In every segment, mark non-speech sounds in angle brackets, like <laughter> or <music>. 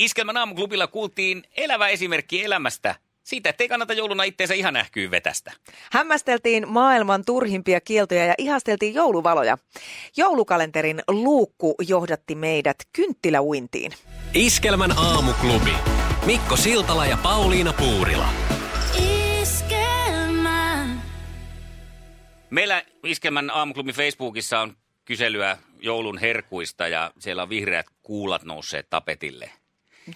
Iskelmän aamuklubilla kuultiin elävä esimerkki elämästä. Siitä, ettei kannata jouluna itteensä ihan nähkyy vetästä. Hämmästeltiin maailman turhimpia kieltoja ja ihasteltiin jouluvaloja. Joulukalenterin luukku johdatti meidät kynttiläuintiin. Iskelmän aamuklubi. Mikko Siltala ja Pauliina Puurila. Iskelmä. Meillä Iskelmän aamuklubin Facebookissa on kyselyä joulun herkuista ja siellä on vihreät kuulat nousseet tapetille.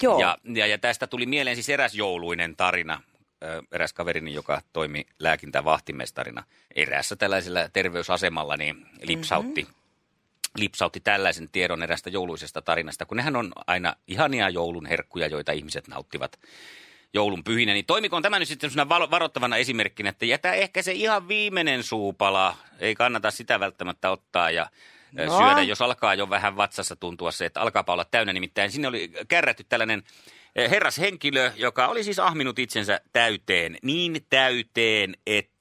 Joo. Ja, ja, ja tästä tuli mieleen siis eräs jouluinen tarina. Eräs kaverini, joka toimi lääkintävahtimestarina eräässä tällaisella terveysasemalla, niin lipsautti, mm-hmm. lipsautti tällaisen tiedon erästä jouluisesta tarinasta, kun nehän on aina ihania joulun herkkuja, joita ihmiset nauttivat joulun pyhinä. Niin toimikoon tämä nyt sitten varoittavana esimerkkinä, että jätä ehkä se ihan viimeinen suupala. Ei kannata sitä välttämättä ottaa ja no. Syödä, jos alkaa jo vähän vatsassa tuntua se, että alkaapa olla täynnä. Nimittäin sinne oli kärrätty tällainen eh, herrashenkilö, joka oli siis ahminut itsensä täyteen, niin täyteen, että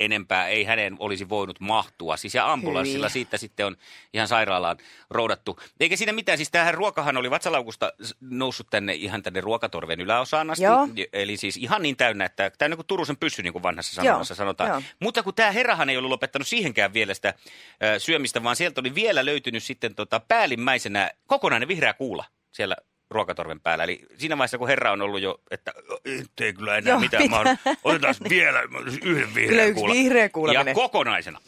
enempää ei hänen olisi voinut mahtua. Siis ja ambulanssilla Hyi. siitä sitten on ihan sairaalaan roudattu. Eikä siinä mitään, siis tämähän ruokahan oli vatsalaukusta noussut tänne ihan tänne ruokatorven yläosaan asti. Joo. Eli siis ihan niin täynnä, että täynnä kuin Turusen pyssy, niin kuin vanhassa Joo, sanonnassa sanotaan. joo. Mutta kun tämä herrahan ei ollut lopettanut siihenkään vielä sitä ö, syömistä, vaan sieltä oli vielä löytynyt sitten tota päällimmäisenä kokonainen vihreä kuula siellä ruokatorven päällä. Eli siinä vaiheessa, kun herra on ollut jo, että ei kyllä enää Joo, mitään pitää. Otetaan <laughs> vielä yhden vihreän yksi kuulan. vihreä kuula Ja menee. kokonaisena.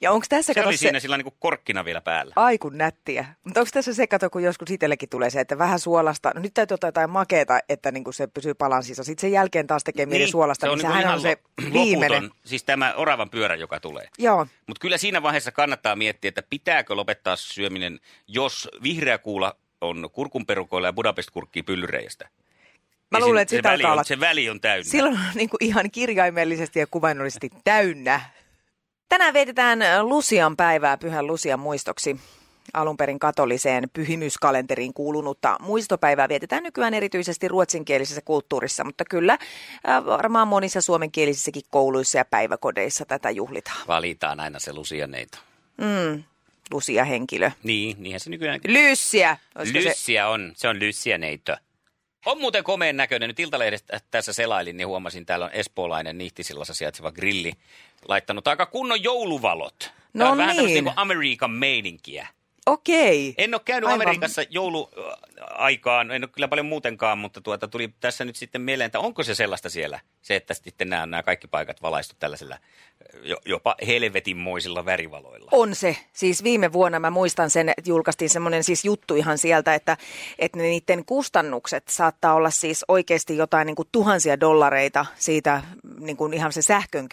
Ja onko tässä Se kato oli se, siinä sillä niin kuin korkkina vielä päällä. Aikun nättiä. Mutta onko tässä se, kato, kun joskus itsellekin tulee se, että vähän suolasta, no nyt täytyy ottaa jotain makeeta, että niinku se pysyy balanssissa. Sitten sen jälkeen taas tekee mieli suolasta, niin, niinku sehän ihan on se lo- viimeinen. loputon, siis tämä oravan pyörä, joka tulee. Joo, Mutta kyllä siinä vaiheessa kannattaa miettiä, että pitääkö lopettaa syöminen, jos vihreä kuula on kurkunperukoilla ja Budapest-kurkkii pyllyreijästä. Mä Niin luulen, että se sitä väli, alkaa on, olla- se väli on täynnä. silloin on niinku ihan kirjaimellisesti ja kuvainnollisesti täynnä. Tänään vietetään Lucian päivää pyhän Lucian muistoksi. Alun perin katoliseen pyhimyskalenteriin kuulunutta muistopäivää vietetään nykyään erityisesti ruotsinkielisessä kulttuurissa, mutta kyllä äh, varmaan monissa suomenkielisissäkin kouluissa ja päiväkodeissa tätä juhlitaan. Valitaan aina se lusianeito. Mm, Lucia-henkilö. Niin, niinhän se nykyään... Lyssiä! Olisiko se? On, se on lyssianeito. On muuten komeen näköinen. Nyt Iltalehdestä tässä selailin, niin huomasin, täällä on espoolainen Nihtisillassa sijaitseva grilli laittanut aika kunnon jouluvalot. No Tää on vähän tämmöistä niin. niin Amerikan meininkiä. Okei. En ole käynyt Aivan. Amerikassa jouluaikaan, en ole kyllä paljon muutenkaan, mutta tuota, tuli tässä nyt sitten mieleen, että onko se sellaista siellä, se, että sitten nämä, nämä kaikki paikat valaistu tällaisilla jo, jopa helvetinmoisilla värivaloilla. On se. Siis viime vuonna mä muistan sen, että julkaistiin semmoinen siis juttu ihan sieltä, että, että niiden kustannukset saattaa olla siis oikeasti jotain niin kuin tuhansia dollareita siitä niin kuin ihan se sähkön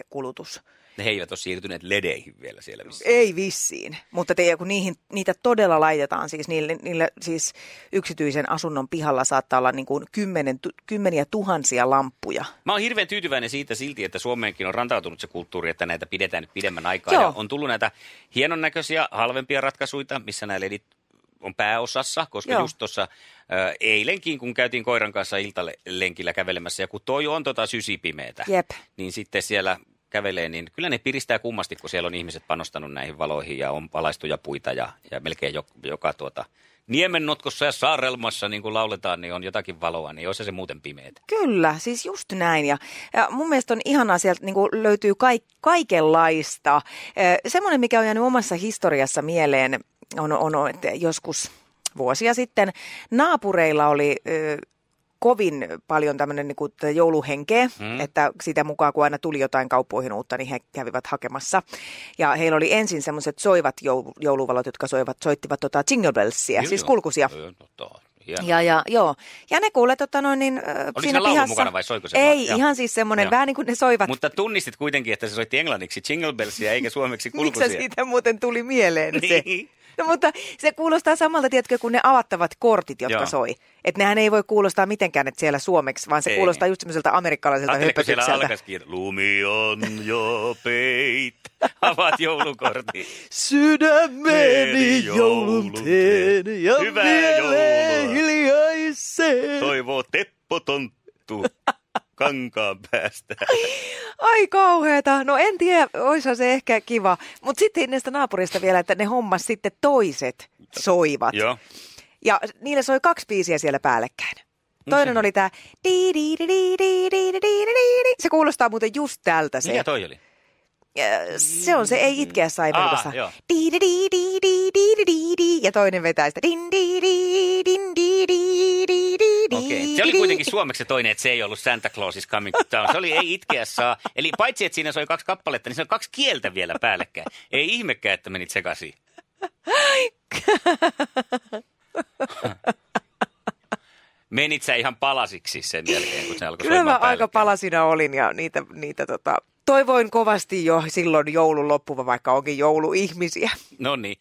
Ne eivät ole siirtyneet ledeihin vielä siellä missä. Ei vissiin, mutta te, kun niihin, niitä todella laitetaan, siis niille, niille siis yksityisen asunnon pihalla saattaa olla niin kuin kymmenen, tu, kymmeniä tuhansia lamppuja. Mä oon hirveän tyytyväinen siitä silti, että Suomeenkin on rantautunut se kulttuuri, että näitä pidetään nyt pidemmän aikaa. Joo. Ja on tullut näitä hienon näköisiä, halvempia ratkaisuja, missä nämä ledit on pääosassa, koska. Joo. just tuossa äh, eilenkin, kun käytiin koiran kanssa iltalenkillä kävelemässä, ja kun toi on tota sysipimeetä, Jep. niin sitten siellä kävelee, niin kyllä ne piristää kummasti, kun siellä on ihmiset panostanut näihin valoihin ja on valaistuja puita ja, ja melkein joka, joka tuota, niemennotkossa ja saarelmassa, niin kuin lauletaan, niin on jotakin valoa, niin olisi se muuten pimeätä. Kyllä, siis just näin. Ja, ja mun mielestä on ihanaa, sieltä niin löytyy kaik, kaikenlaista. Semmoinen, mikä on jäänyt omassa historiassa mieleen, on, on, että joskus vuosia sitten naapureilla oli kovin paljon tämmöinen niin kuin, jouluhenkeä, mm. että sitä mukaan kun aina tuli jotain kauppoihin uutta, niin he kävivät hakemassa. Ja heillä oli ensin semmoiset soivat joulu, jouluvalot, jotka soivat, soittivat tota jingle bellsia, Joo, siis joo. kulkusia. Joo, no, hieno. Ja, ja, joo. ja ne kuulee tota noin, niin, Oliko siinä laulu pihassa. mukana vai soiko se Ei, vaan? Ihan siis semmoinen, vähän niin kuin ne soivat. Mutta tunnistit kuitenkin, että se soitti englanniksi Jingle Bellsia eikä suomeksi <laughs> Miksi kulkusia. siitä muuten tuli mieleen se? <laughs> No, mutta se kuulostaa samalta, tiedätkö, kuin ne avattavat kortit, jotka Joo. soi. Että nehän ei voi kuulostaa mitenkään että siellä suomeksi, vaan se Ei. kuulostaa just semmoiselta amerikkalaiselta kun siellä höpötykseltä. alkaisikin, lumi on jo peit. <laughs> Avaat joulukortin. Sydämeni joulunteen ja Hyvää mieleen joulua. hiljaiseen. Toivoo Teppo Tonttu <laughs> kankaan päästä. Ai kauheeta. No en tiedä, oishan se ehkä kiva. Mutta sitten näistä naapurista vielä, että ne hommas sitten toiset soivat. Joo. Ja niille soi kaksi biisiä siellä päällekkäin. No Toinen oli tämä Se kuulostaa muuten just tältä se. Mikä toi oli? Se on se ei itkeä sai Aa, melkoista. joo. Ja toinen vetää sitä. Din, di, di, din, di, di, Okei. Se oli kuitenkin suomeksi se toinen, että se ei ollut Santa Claus is coming to town. Se oli ei itkeä saa. Eli paitsi, että siinä soi kaksi kappaletta, niin se on kaksi kieltä vielä päällekkäin. Ei ihmekään, että menit sekaisin. Menit sä ihan palasiksi sen jälkeen, kun se alkoi Kyllä mä aika palasina olin ja niitä, niitä tota, toivoin kovasti jo silloin joulun loppuva, vaikka onkin jouluihmisiä. No niin.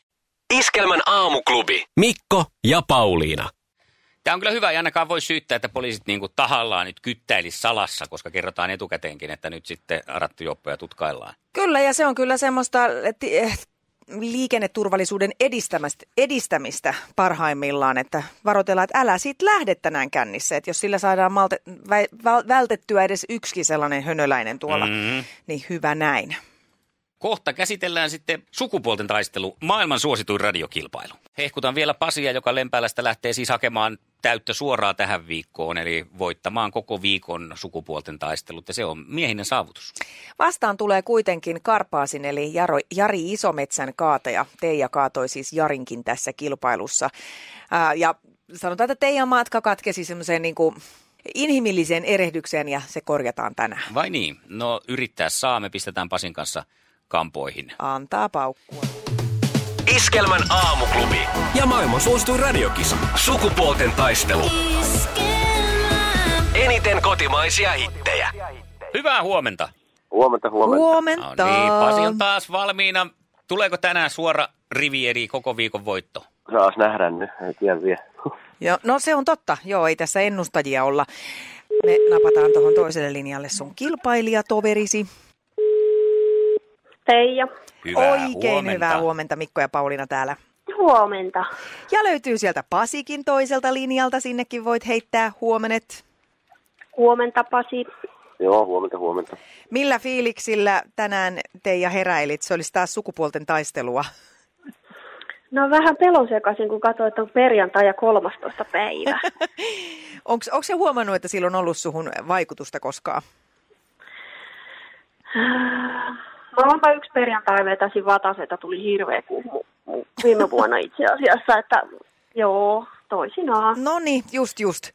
Iskelmän aamuklubi. Mikko ja Pauliina. Tämä on kyllä hyvä, ei ainakaan voi syyttää, että poliisit niin kuin tahallaan nyt kyttäilisi salassa, koska kerrotaan etukäteenkin, että nyt sitten rattijuoppoja tutkaillaan. Kyllä, ja se on kyllä semmoista että, liikenneturvallisuuden edistämistä, edistämistä parhaimmillaan, että varoitellaan, että älä siitä lähde tänään kännissä. Että jos sillä saadaan malte, vä, väl- vältettyä edes yksikin sellainen hönöläinen tuolla, Mm. niin hyvä näin. Kohta käsitellään sitten sukupuolten taistelu, maailman suosituin radiokilpailu. Hehkutan vielä Pasia, joka Lempäälästä lähtee siis hakemaan täyttä suoraa tähän viikkoon, eli voittamaan koko viikon sukupuolten taistelut, ja se on miehinen saavutus. Vastaan tulee kuitenkin Karpaasin eli Jaro, Jari Isometsän kaataja. Teija kaatoi siis Jarinkin tässä kilpailussa. Ää, ja sanotaan, että Teijan matka katkesi semmoiseen niin kuin inhimilliseen erehdykseen ja se korjataan tänään. Vai niin? No yrittää saa, me pistetään Pasin kanssa kampoihin. Antaa paukkua. Iskelmän aamuklubi. Ja maailman suosituin radiokisa. Sukupuolten taistelu. Eniten kotimaisia hittejä. Hyvää huomenta. Huomenta, huomenta. Huomenta. No niin, Pasi on taas valmiina. Tuleeko tänään suora rivi eli koko viikon voitto? Saas nähdä nyt, ei tiedä vielä. Joo, no se on totta. Joo, ei tässä ennustajia olla. Me napataan tuohon toiselle linjalle sun kilpailijatoverisi. Teija. Hyvää Oikein huomenta. hyvää huomenta Mikko ja Pauliina täällä. Huomenta. Ja löytyy sieltä Pasikin toiselta linjalta, sinnekin voit heittää huomenet. Huomenta, Pasi. Joo, huomenta, huomenta. Millä fiiliksillä tänään Teija heräilit? Se olisi taas sukupuolten taistelua. No vähän pelosekaisin, kun katsoin, että on perjantai ja 13. päivä. <laughs> Onko se huomannut, että sillä on ollut suhun vaikutusta koskaan? No onpa yksi perjantai vetäsin vataseta, tuli hirveä kuhmu viime vuonna itse asiassa, että joo, toisinaan. No niin, just just.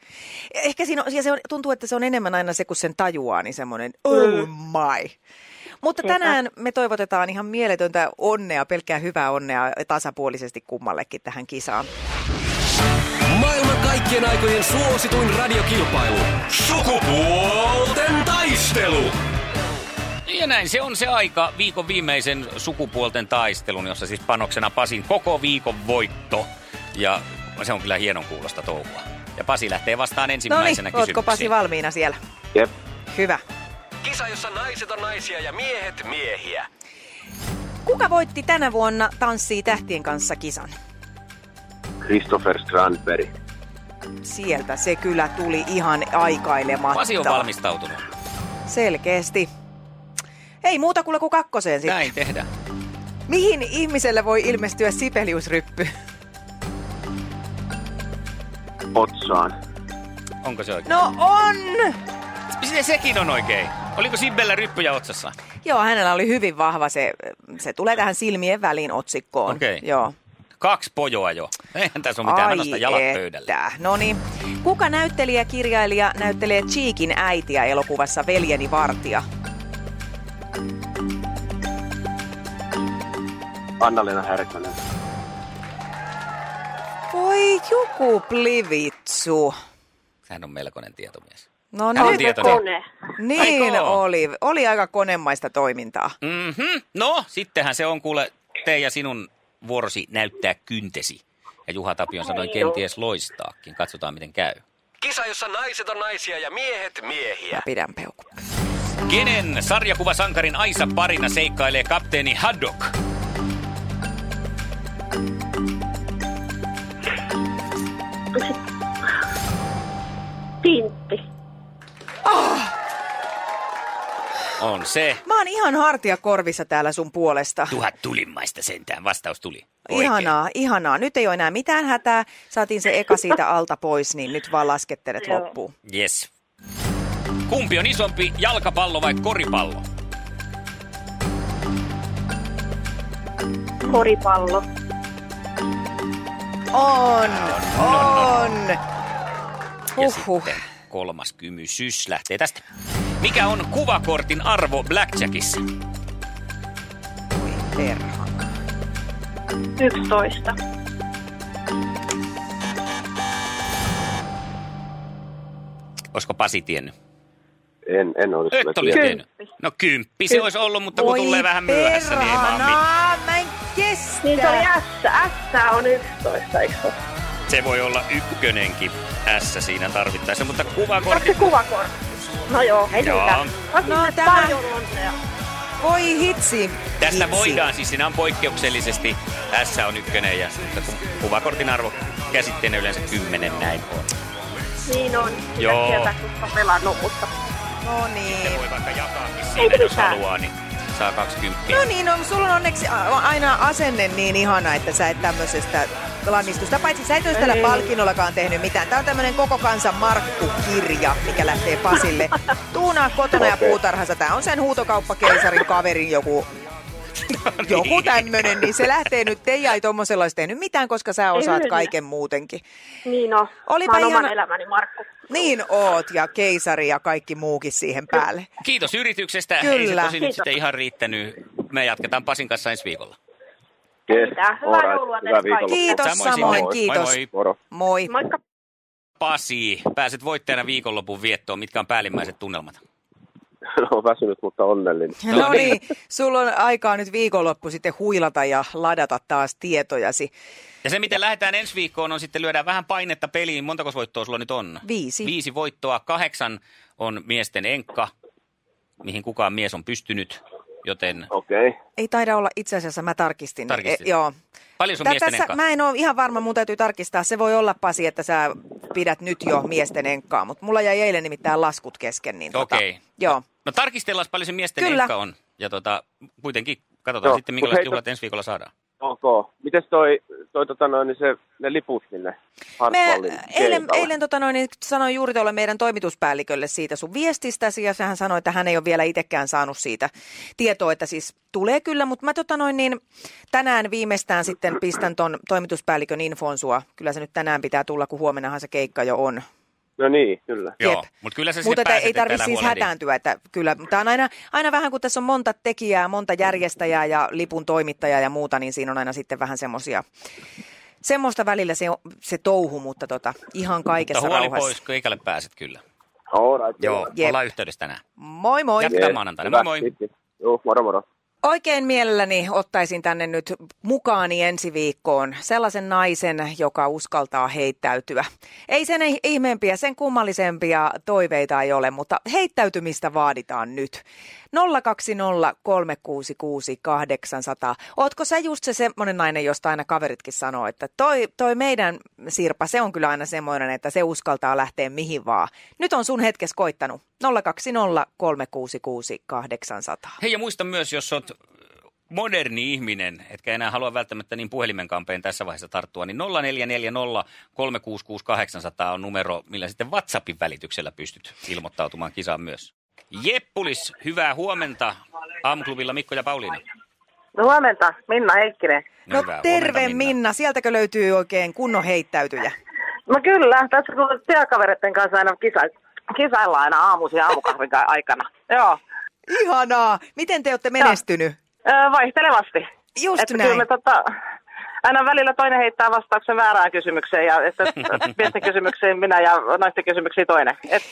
Ehkä siinä on, ja se on, tuntuu, että se on enemmän aina se, kun sen tajuaa, niin semmoinen oh my. Mutta tänään me toivotetaan ihan mieletöntä onnea, pelkkää hyvää onnea tasapuolisesti kummallekin tähän kisaan. Maailman kaikkien aikojen suosituin radiokilpailu. Sukupuolten taistelu. Ja näin se on se aika viikon viimeisen sukupuolten taistelun, jossa siis panoksena Pasin koko viikon voitto. Ja se on kyllä hienon kuulosta touhua. Ja Pasi lähtee vastaan No ensimmäisenä niin, ootko Pasi valmiina siellä? Jep. Hyvä. Kisa, jossa naiset on naisia ja miehet miehiä. Kuka voitti tänä vuonna Tanssii tähtien kanssa kisan? Christopher Strandberg. Sieltä se kyllä tuli ihan aikailematta. Pasi on valmistautunut. Selkeästi. Ei muuta kuule kuin kakkoseen sitten. Näin tehdään. Mihin ihmiselle voi ilmestyä sipeliusryppy? Otsaan. Onko se oikein? No on! Miten sekin on oikein? Oliko Sibbellä ryppyjä otsassa? Joo, hänellä oli hyvin vahva se, se tulee tähän silmien väliin otsikkoon. Okei. Joo. Kaksi pojoa jo. Eihän tässä ole mitään. Nostan jalat pöydälle. No niin. Kuka näyttelijä, kirjailija näyttelee Cheekin äitiä elokuvassa Veljeni Vartija? Anna-Leena Härkönen. Voi joku plivitsu. Hän on melkoinen tietomies. No Hän on nyt tietoinen. Kone. Niin oli. Oli aika konemaista toimintaa. Mhm. No, sittenhän se on kuule te ja sinun vuorosi näyttää kyntesi. Ja Juha Tapion sanoi kenties loistaakin. Katsotaan, miten käy. Kisa, jossa naiset on naisia ja miehet miehiä. Mä pidän peukku. Kenen sarjakuvasankarin Aisa parina seikkailee kapteeni Haddock? Tintti. On se. Mä oon ihan hartia korvissa täällä sun puolesta. Tuhat tulimmaista sentään. Vastaus tuli. Oikein. Ihanaa, ihanaa. Nyt ei ole enää mitään hätää. Saatiin se eka siitä <laughs> alta pois, niin nyt vaan laskettelet Joo. loppuun. Yes. Kumpi on isompi, jalkapallo vai koripallo? Koripallo. On, on. Ja Huhhuh. sitten kolmas kymysys lähtee tästä. Mikä on kuvakortin arvo Blackjackissa? Oi perhana. 11. Olisiko Pasi tiennyt? En, en olisi Et olisi tiennyt. tiennyt. No kymppi se olisi ollut, mutta kun Voi tulee vähän myöhässä, niin ei vaan mitään. perhana, mä en kestä. Niin se oli S. S on 11, eikö se ole? Se voi olla ykkönenkin S siinä tarvittaessa, mutta Onko se kuvakortti... kuvakortti? No joo, ei Joo. mitään. No, No, tämä-. Voi hitsi. Tästä Hitsi. voidaan, siis siinä on poikkeuksellisesti S on ykkönen ja sitten ku- kuvakortin arvo käsitteenä yleensä kymmenen näin on. Niin on. Sitä Joo. Tietää, kun pelannut, mutta... No niin. voi vaikka jakaakin Ei siinä, jos haluaa, niin saa 20. No niin, no, sulla on onneksi aina asenne niin ihana, että sä et tämmöisestä lannistusta. Paitsi sä et olisi tällä palkinnollakaan tehnyt mitään. Tämä on tämmöinen koko kansan Markku-kirja, mikä lähtee Pasille. <laughs> Tuunaa kotona ja Okei. puutarhassa. Tämä on sen huutokauppakeisarin kaverin joku, <laughs> joku tämmöinen. Niin se lähtee nyt. Teija ei tommosella olisi tehnyt mitään, koska sä osaat kaiken muutenkin. Niin on. Olipa Mä oon oman elämäni Markku. Niin oot ja keisari ja kaikki muukin siihen päälle. Kiitos yrityksestä. Kyllä. Ei se tosi nyt Kiitos. sitten ihan riittänyt. Me jatketaan Pasin kanssa ensi viikolla. Yes. Hyvää Alright. joulua teille kaikille. Kiitos Samoin kiitos. Moi moi. Moro. Moi. Moikka. Pasi, pääset voittajana viikonlopun viettoon. Mitkä on päällimmäiset tunnelmat? <laughs> No väsynyt, mutta onnellinen. No niin, sulla on aikaa nyt viikonloppu sitten huilata ja ladata taas tietojasi. Ja se, miten lähdetään ensi viikkoon, on sitten lyödään vähän painetta peliin. Montako voittoa sulla nyt on? Viisi. Viisi voittoa. Kahdeksan on miesten enkka, mihin kukaan mies on pystynyt, joten Okei. Okay. Ei taida olla, itse asiassa mä tarkistin. Tarkistit? E, joo. paljon sun Tä- miesten tässä, mä en ole ihan varma, mun täytyy tarkistaa. Se voi olla, Pasi, että sä pidät nyt jo miesten enkkaa, mutta mulla jäi eilen nimittäin laskut kesken. Niin Okei. Tota, joo. No tarkistellaan paljon se miesten Kyllä. enkka on. Ja tota, kuitenkin katsotaan Joo, sitten, minkälaiset juhlat ensi viikolla saadaan. Ok. Mites toi, toi tota noin, niin se, ne liput sinne Me eilen, eilen tota noin, niin sanoin juuri tuolle meidän toimituspäällikölle siitä sun viestistäsi ja hän sanoi, että hän ei ole vielä itsekään saanut siitä tietoa, että siis tulee kyllä, mutta mä tota noin, niin tänään viimeistään sitten pistän ton toimituspäällikön infoon sua. Kyllä se nyt tänään pitää tulla, kun huomennahan se keikka jo on. No niin, kyllä. Joo, Jep. mutta kyllä se Mutta ei tarvitse siis huolehdi. hätääntyä, että kyllä, tämä on aina, aina vähän, kun tässä on monta tekijää, monta järjestäjää ja lipun toimittajaa ja muuta, niin siinä on aina sitten vähän semmoisia, semmoista välillä se, se touhu, mutta tota, ihan kaikessa Mutta huoli rauhassa. pois, keikalle pääset kyllä. Alright. Joo, Jep. ollaan yhteydessä tänään. Moi moi! Jatketaan maanantaina. Moi moi. Joo, moro moro. Oikein mielelläni ottaisin tänne nyt mukaani ensi viikkoon sellaisen naisen, joka uskaltaa heittäytyä. Ei sen ihmeempiä, sen kummallisempia toiveita ei ole, mutta heittäytymistä vaaditaan nyt. 020366800. Ootko sä just se semmoinen nainen, josta aina kaveritkin sanoo, että toi, toi meidän Sirpa, se on kyllä aina semmoinen, että se uskaltaa lähteä mihin vaan. Nyt on sun hetkes koittanut. 020366800. Hei ja muista myös, jos oot moderni ihminen, etkä enää halua välttämättä niin puhelimen kampeen tässä vaiheessa tarttua, niin 0440 366 on numero, millä sitten WhatsAppin välityksellä pystyt ilmoittautumaan kisaan myös. Jeppulis, hyvää huomenta. Aamuklubilla Mikko ja Pauliina. No huomenta, Minna Heikkinen. No hyvää terve huomenta, Minna. Minna, sieltäkö löytyy oikein kunnon heittäytyjä? No kyllä, tässä kun työkavereiden kanssa aina kisa, kisaillaan aina aamuisin aamukahvin ka- aikana. Joo, Ihanaa! Miten te olette menestynyt? öö, vaihtelevasti. Just että näin. kyllä me tota, aina välillä toinen heittää vastauksen väärään kysymykseen ja että <laughs> miesten kysymyksiin minä ja naisten kysymyksiin toinen. Et,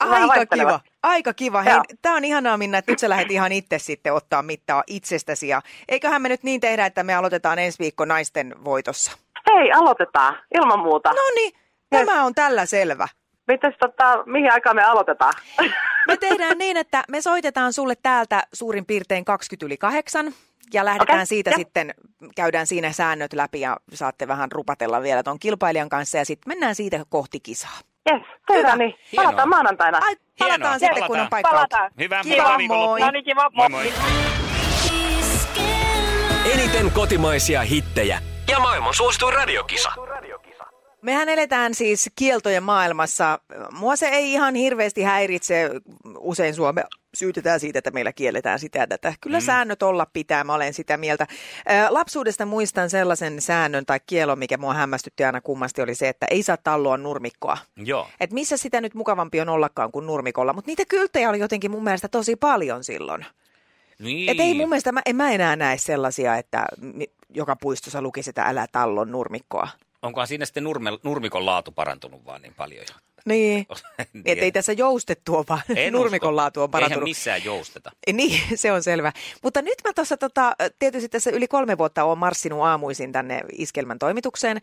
Aika kiva, aika kiva. Hei, Joo. tämä on ihanaa Minna, että nyt sä lähdet ihan itse sitten ottaa mittaa itsestäsi. Ja eiköhän me nyt niin tehdä, että me aloitetaan ensi viikko naisten voitossa. Hei, aloitetaan, ilman muuta. No niin, tämä on tällä selvä. Mites tota, mihin aikaan me aloitetaan? Me tehdään niin, että me soitetaan sulle täältä suurin piirtein 20 yli 8 ja lähdetään Okei, siitä joo. sitten, käydään siinä säännöt läpi ja saatte vähän rupatella vielä ton kilpailijan kanssa ja sitten mennään siitä kohti kisaa. Yes, tehdään Hyvä. niin. Hienoa. Palataan maanantaina. Ai, palataan Hienoa, sitten, kun on paikka. Palataan. Hyvää Kiva, moi. No niin, kiva. Moi moi. Eniten kotimaisia hittejä ja maailman suosituin radiokisa. Mehän eletään siis kieltojen maailmassa. Mua se ei ihan hirveästi häiritse. Usein Suomea syytetään siitä, että meillä kielletään sitä tätä. Kyllä mm. säännöt olla pitää, mä olen sitä mieltä. Lapsuudesta muistan sellaisen säännön tai kielon, mikä mua hämmästytti aina kummasti, oli se, että ei saa talloa nurmikkoa. Joo. Et missä sitä nyt mukavampi on ollakaan kuin nurmikolla. Mutta niitä kylttejä oli jotenkin mun mielestä tosi paljon silloin. Niin. Et ei mun mielestä, mä, en mä enää näe sellaisia, että joka puistossa lukisi, että älä tallon nurmikkoa. Onkohan siinä sitten nurme, nurmikon laatu parantunut vaan niin paljon jo? Niin. <laughs> Että ei tässä joustettu ole, vaan En nurmikon usko. laatu on Eihän parantunut. missään jousteta. <laughs> Niin, se on selvä. Mutta nyt mä tuossa tota, tietysti tässä yli kolme vuotta olen marssinut aamuisin tänne iskelmän toimitukseen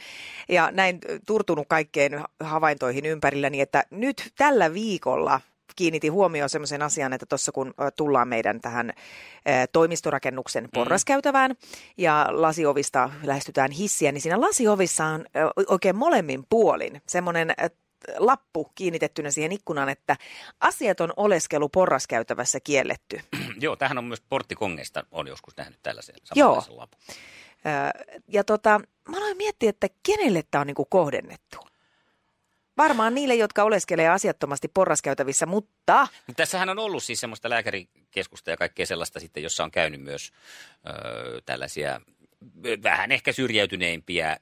ja näin turtunut kaikkeen havaintoihin ympärilläni, että nyt tällä viikolla kiinnitin huomioon semmoisen asian, että tuossa kun tullaan meidän tähän toimistorakennuksen porraskäytävään ja lasiovista lähestytään hissiä, niin siinä lasiovissa on oikein molemmin puolin semmoinen lappu kiinnitettynä siihen ikkunaan, että asiaton oleskelu porraskäytävässä kielletty. <clears throat> Joo, tähän on myös porttikongeista, on joskus nähnyt tällaisen Joo. lapun. Ja tota, mä aloin miettiä, että kenelle tämä on niinku kohdennettu. Varmaan niille, jotka oleskelee asiattomasti porraskäytävissä, mutta tässähän on ollut siis semmoista lääkärikeskusta ja kaikkea sellaista sitten, jossa on käynyt myös ö, tällaisia vähän ehkä syrjäytyneimpiä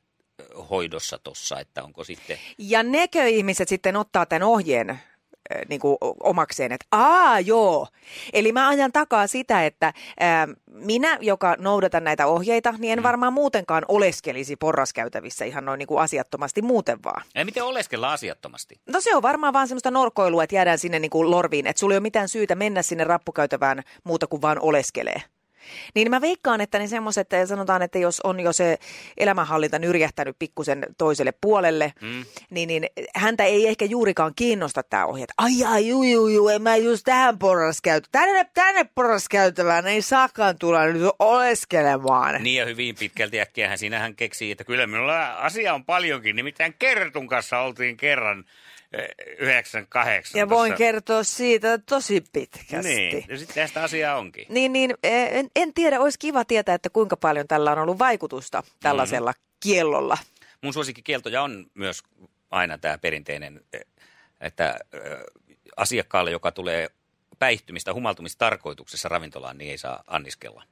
hoidossa tossa, että onko sitten... ja nekö ihmiset sitten ottaa tämän ohjeen niin kuin omakseen, että aa joo. Eli mä ajan takaa sitä, että ää, minä, joka noudatan näitä ohjeita, niin en varmaan muutenkaan oleskelisi porraskäytävissä ihan noin niin kuin asiattomasti muuten vaan. Ja miten oleskella asiattomasti? No se on varmaan vaan semmoista norkoilua, että jäädään sinne niin kuin lorviin, että sulla ei ole mitään syytä mennä sinne rappukäytävään muuta kuin vaan oleskelee. Niin mä veikkaan, että ne semmoiset, sanotaan, että jos on jo se elämänhallinta nyrjähtänyt pikkusen toiselle puolelle, mm. niin, niin häntä ei ehkä juurikaan kiinnosta tämä ohje. että Ai ai, juu, juu, juu, en mä just tähän porraskäytä. Tänne, tänne porraskäytävään ei saakaan tulla nyt oleskelemaan. Niin ja hyvin pitkälti äkkiähän siinähän keksii, että kyllä minulla asia on paljonkin. Nimittäin Kertun kanssa oltiin kerran 98. Ja voin tossa. kertoa siitä tosi pitkästi. Niin, ja sitten tästä asiaa onkin. Niin, niin en, en tiedä, olisi kiva tietää, että kuinka paljon tällä on ollut vaikutusta tällaisella Mhm. mm-hmm. kiellolla. Mun suosikkikieltoja on myös aina tämä perinteinen, eh, että eh, asiakkaalle, joka tulee päihtymistä, humaltumista tarkoituksessa ravintolaan, niin ei saa anniskella.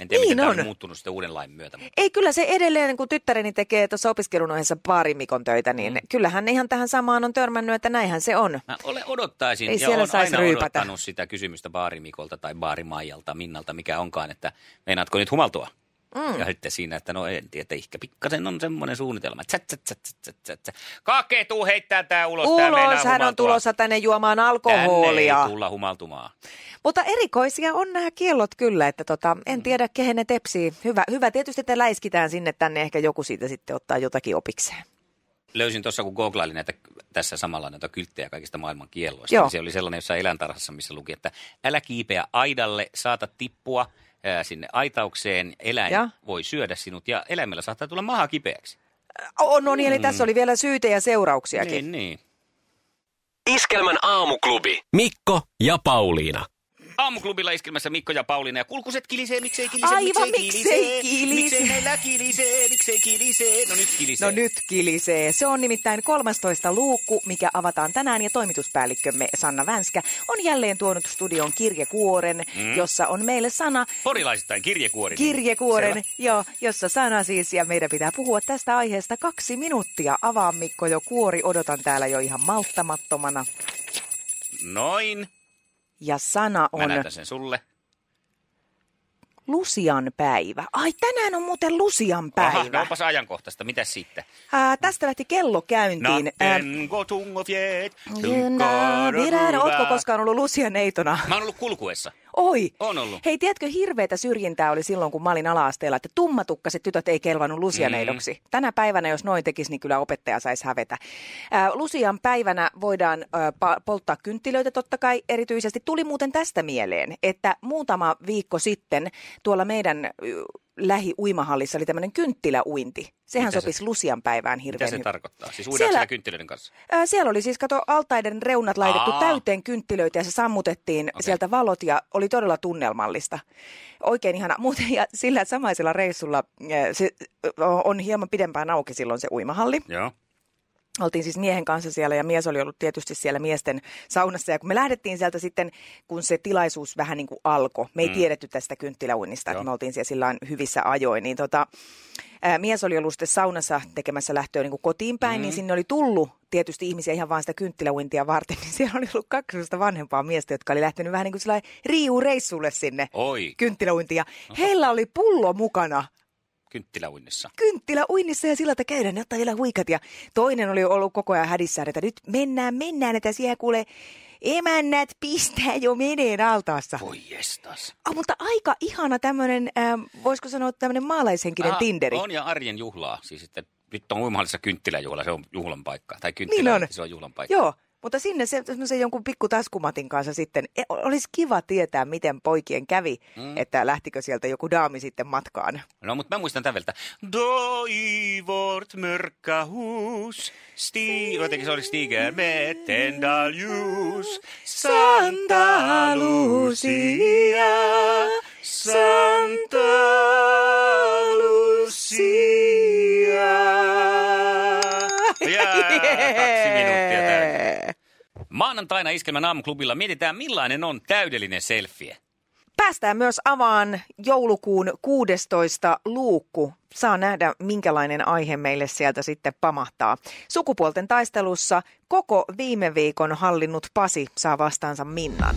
En tiedä, Niin miten tämä on. on muuttunut sitten uuden lain myötä. mutta- Ei, kyllä se edelleen, kun tyttäreni tekee tuossa opiskelun ohessa baarimikon töitä, niin mm. kyllähän ihan tähän samaan on törmännyt, että näinhän se on. Mä ole, odottaisin Ei ja olen aina ryypätä. odottanut sitä kysymystä baarimikolta tai baarimaijalta, Minnalta, mikä onkaan, että meinaatko nyt humaltua? Mm. Ja sitten siinä, että no en tiedä, ehkä pikkasen on semmoinen suunnitelma. Tsä, tsä, tsä, tsä, tsä, tsä. Kake, tuu heittää tää ulos. tää Ulos hän on tulossa tänne juomaan Tänne alkoholia. ei tulla humaltumaan. Mutta erikoisia on nämä kiellot kyllä, että tota, en tiedä kehen ne tepsii. Hyvä, hyvä tietysti, että läiskitään sinne tänne, ehkä joku siitä sitten ottaa jotakin opikseen. Löysin tuossa, kun googlailin näitä tässä samalla näitä kylttejä kaikista maailman kielloista. Joo. Niin se oli sellainen jossain eläintarhassa, missä luki, että älä kiipeä aidalle, saata tippua sinne aitaukseen, eläin Ja? voi syödä sinut ja eläimellä saattaa tulla maha kipeäksi. Oh, no niin, eli tässä oli vielä syytä ja seurauksiakin. Niin, niin. Iskelmän aamuklubi. Mikko ja Pauliina. Aamuklubilla iskelmässä Mikko ja Pauliina ja kulkuset kilisee, miksei kilisee, Aivan, miksei miksei kilise. Miksei meillä kilisee, miksei kilisee, no nyt kilisee. No nyt kilisee. Se on nimittäin 13 luukku, mikä avataan tänään ja toimituspäällikkömme Sanna Vänskä on jälleen tuonut studion kirjekuoren, mm. jossa on meille sana Porilaisittain kirjekuori. kirjekuoren, Selvä. joo, jossa sana siis, ja meidän pitää puhua tästä aiheesta kaksi minuuttia. Avaa Mikko jo kuori, odotan täällä jo ihan malttamattomana. Noin. Ja sana Mä on näytän sen sulle. Lusian päivä. Ai tänään on muuten Lusian päivä. Aha, no onpas ajankohtaista. Mitäs sitten? Ää, tästä lähti kello käyntiin. Virän, ootko koskaan ollut Lusian neitona? Mä oon ollut kulkuessa. Oi! On ollut. Hei, tiedätkö, hirveätä syrjintää oli silloin, kun mä olin ala-asteella, että tummatukkaset tytöt ei kelvannut lusianeidoksi. Mm. Tänä päivänä, jos noin tekisi, niin kyllä opettaja saisi hävetä. Ää, Lusian päivänä voidaan ää, polttaa kynttilöitä totta kai erityisesti. Tuli muuten tästä mieleen, että muutama viikko sitten tuolla meidän lähi-uimahallissa oli tämmöinen kynttiläuinti. Sehän Mitä se- sopisi Lusian päivään Mitä hirveän se hyvin. tarkoittaa? Siis Siellä- siellä kynttilöiden kanssa? Ää, Siellä oli siis, kato, altaiden reunat laitettu Aa. täyteen kynttilöitä ja se sammutettiin Okei. sieltä valot ja oli todella tunnelmallista. Oikein ihana. <laughs> Muuten ja sillä samaisella reissulla ää, se on hieman pidempään auki silloin se uimahalli. Joo. Oltiin siis miehen kanssa siellä ja mies oli ollut tietysti siellä miesten saunassa. Ja kun me lähdettiin sieltä sitten, kun se tilaisuus vähän niin kuin alkoi, me ei mm. tiedetty tästä kynttiläuinnista, että me oltiin siellä sillä hyvissä ajoin, niin tota, ää, mies oli ollut sitten saunassa tekemässä lähtöä niin kuin kotiin päin, mm. niin sinne oli tullut tietysti ihmisiä ihan vaan sitä kynttiläuintia varten, <laughs> niin siellä oli ollut kaksi vanhempaa miestä, jotka oli lähtenyt vähän niin kuin sellainen riiureissulle sinne Oi, kynttiläuintia. <laughs> Heillä oli pullo mukana kynttiläuinnissa. kynttilä uinnissa ja sillä tavalla käydään, ne ottaa vielä huikat. Ja toinen oli ollut koko ajan hädissään, että nyt mennään, mennään, että siellä kuule emännät pistää jo meneen altaassa. Voi jestas. Oh, mutta aika ihana tämmöinen, äh, voisiko sanoa tämmöinen maalaishenkinen Ah, Tinderi. On ja arjen juhlaa. Siis että nyt on uimahallissa kynttiläjuhla, se on juhlan paikka. Tai Niin kynttilä, on. se on juhlan paikka. Joo, mutta sinne se, semmoisen jonkun pikku taskumatin kanssa sitten, e, olisi kiva tietää, miten poikien kävi, mm. että lähtikö sieltä joku daami sitten matkaan. No, mutta mä muistan täveltä. Do i vårt mörka hus sti... Jotenkin se oli stiger med tändal ljus Santa Lucia Santa Lucia <laughs> Ja kaksi minuuttia täynnä. Maanantaina Iskelmän aamuklubilla mietitään, millainen on täydellinen selfie. Päästään myös avaan joulukuun 16 luukku. Saa nähdä, minkälainen aihe meille sieltä sitten pamahtaa. Sukupuolten taistelussa koko viime viikon hallinnut Pasi saa vastaansa Minnan.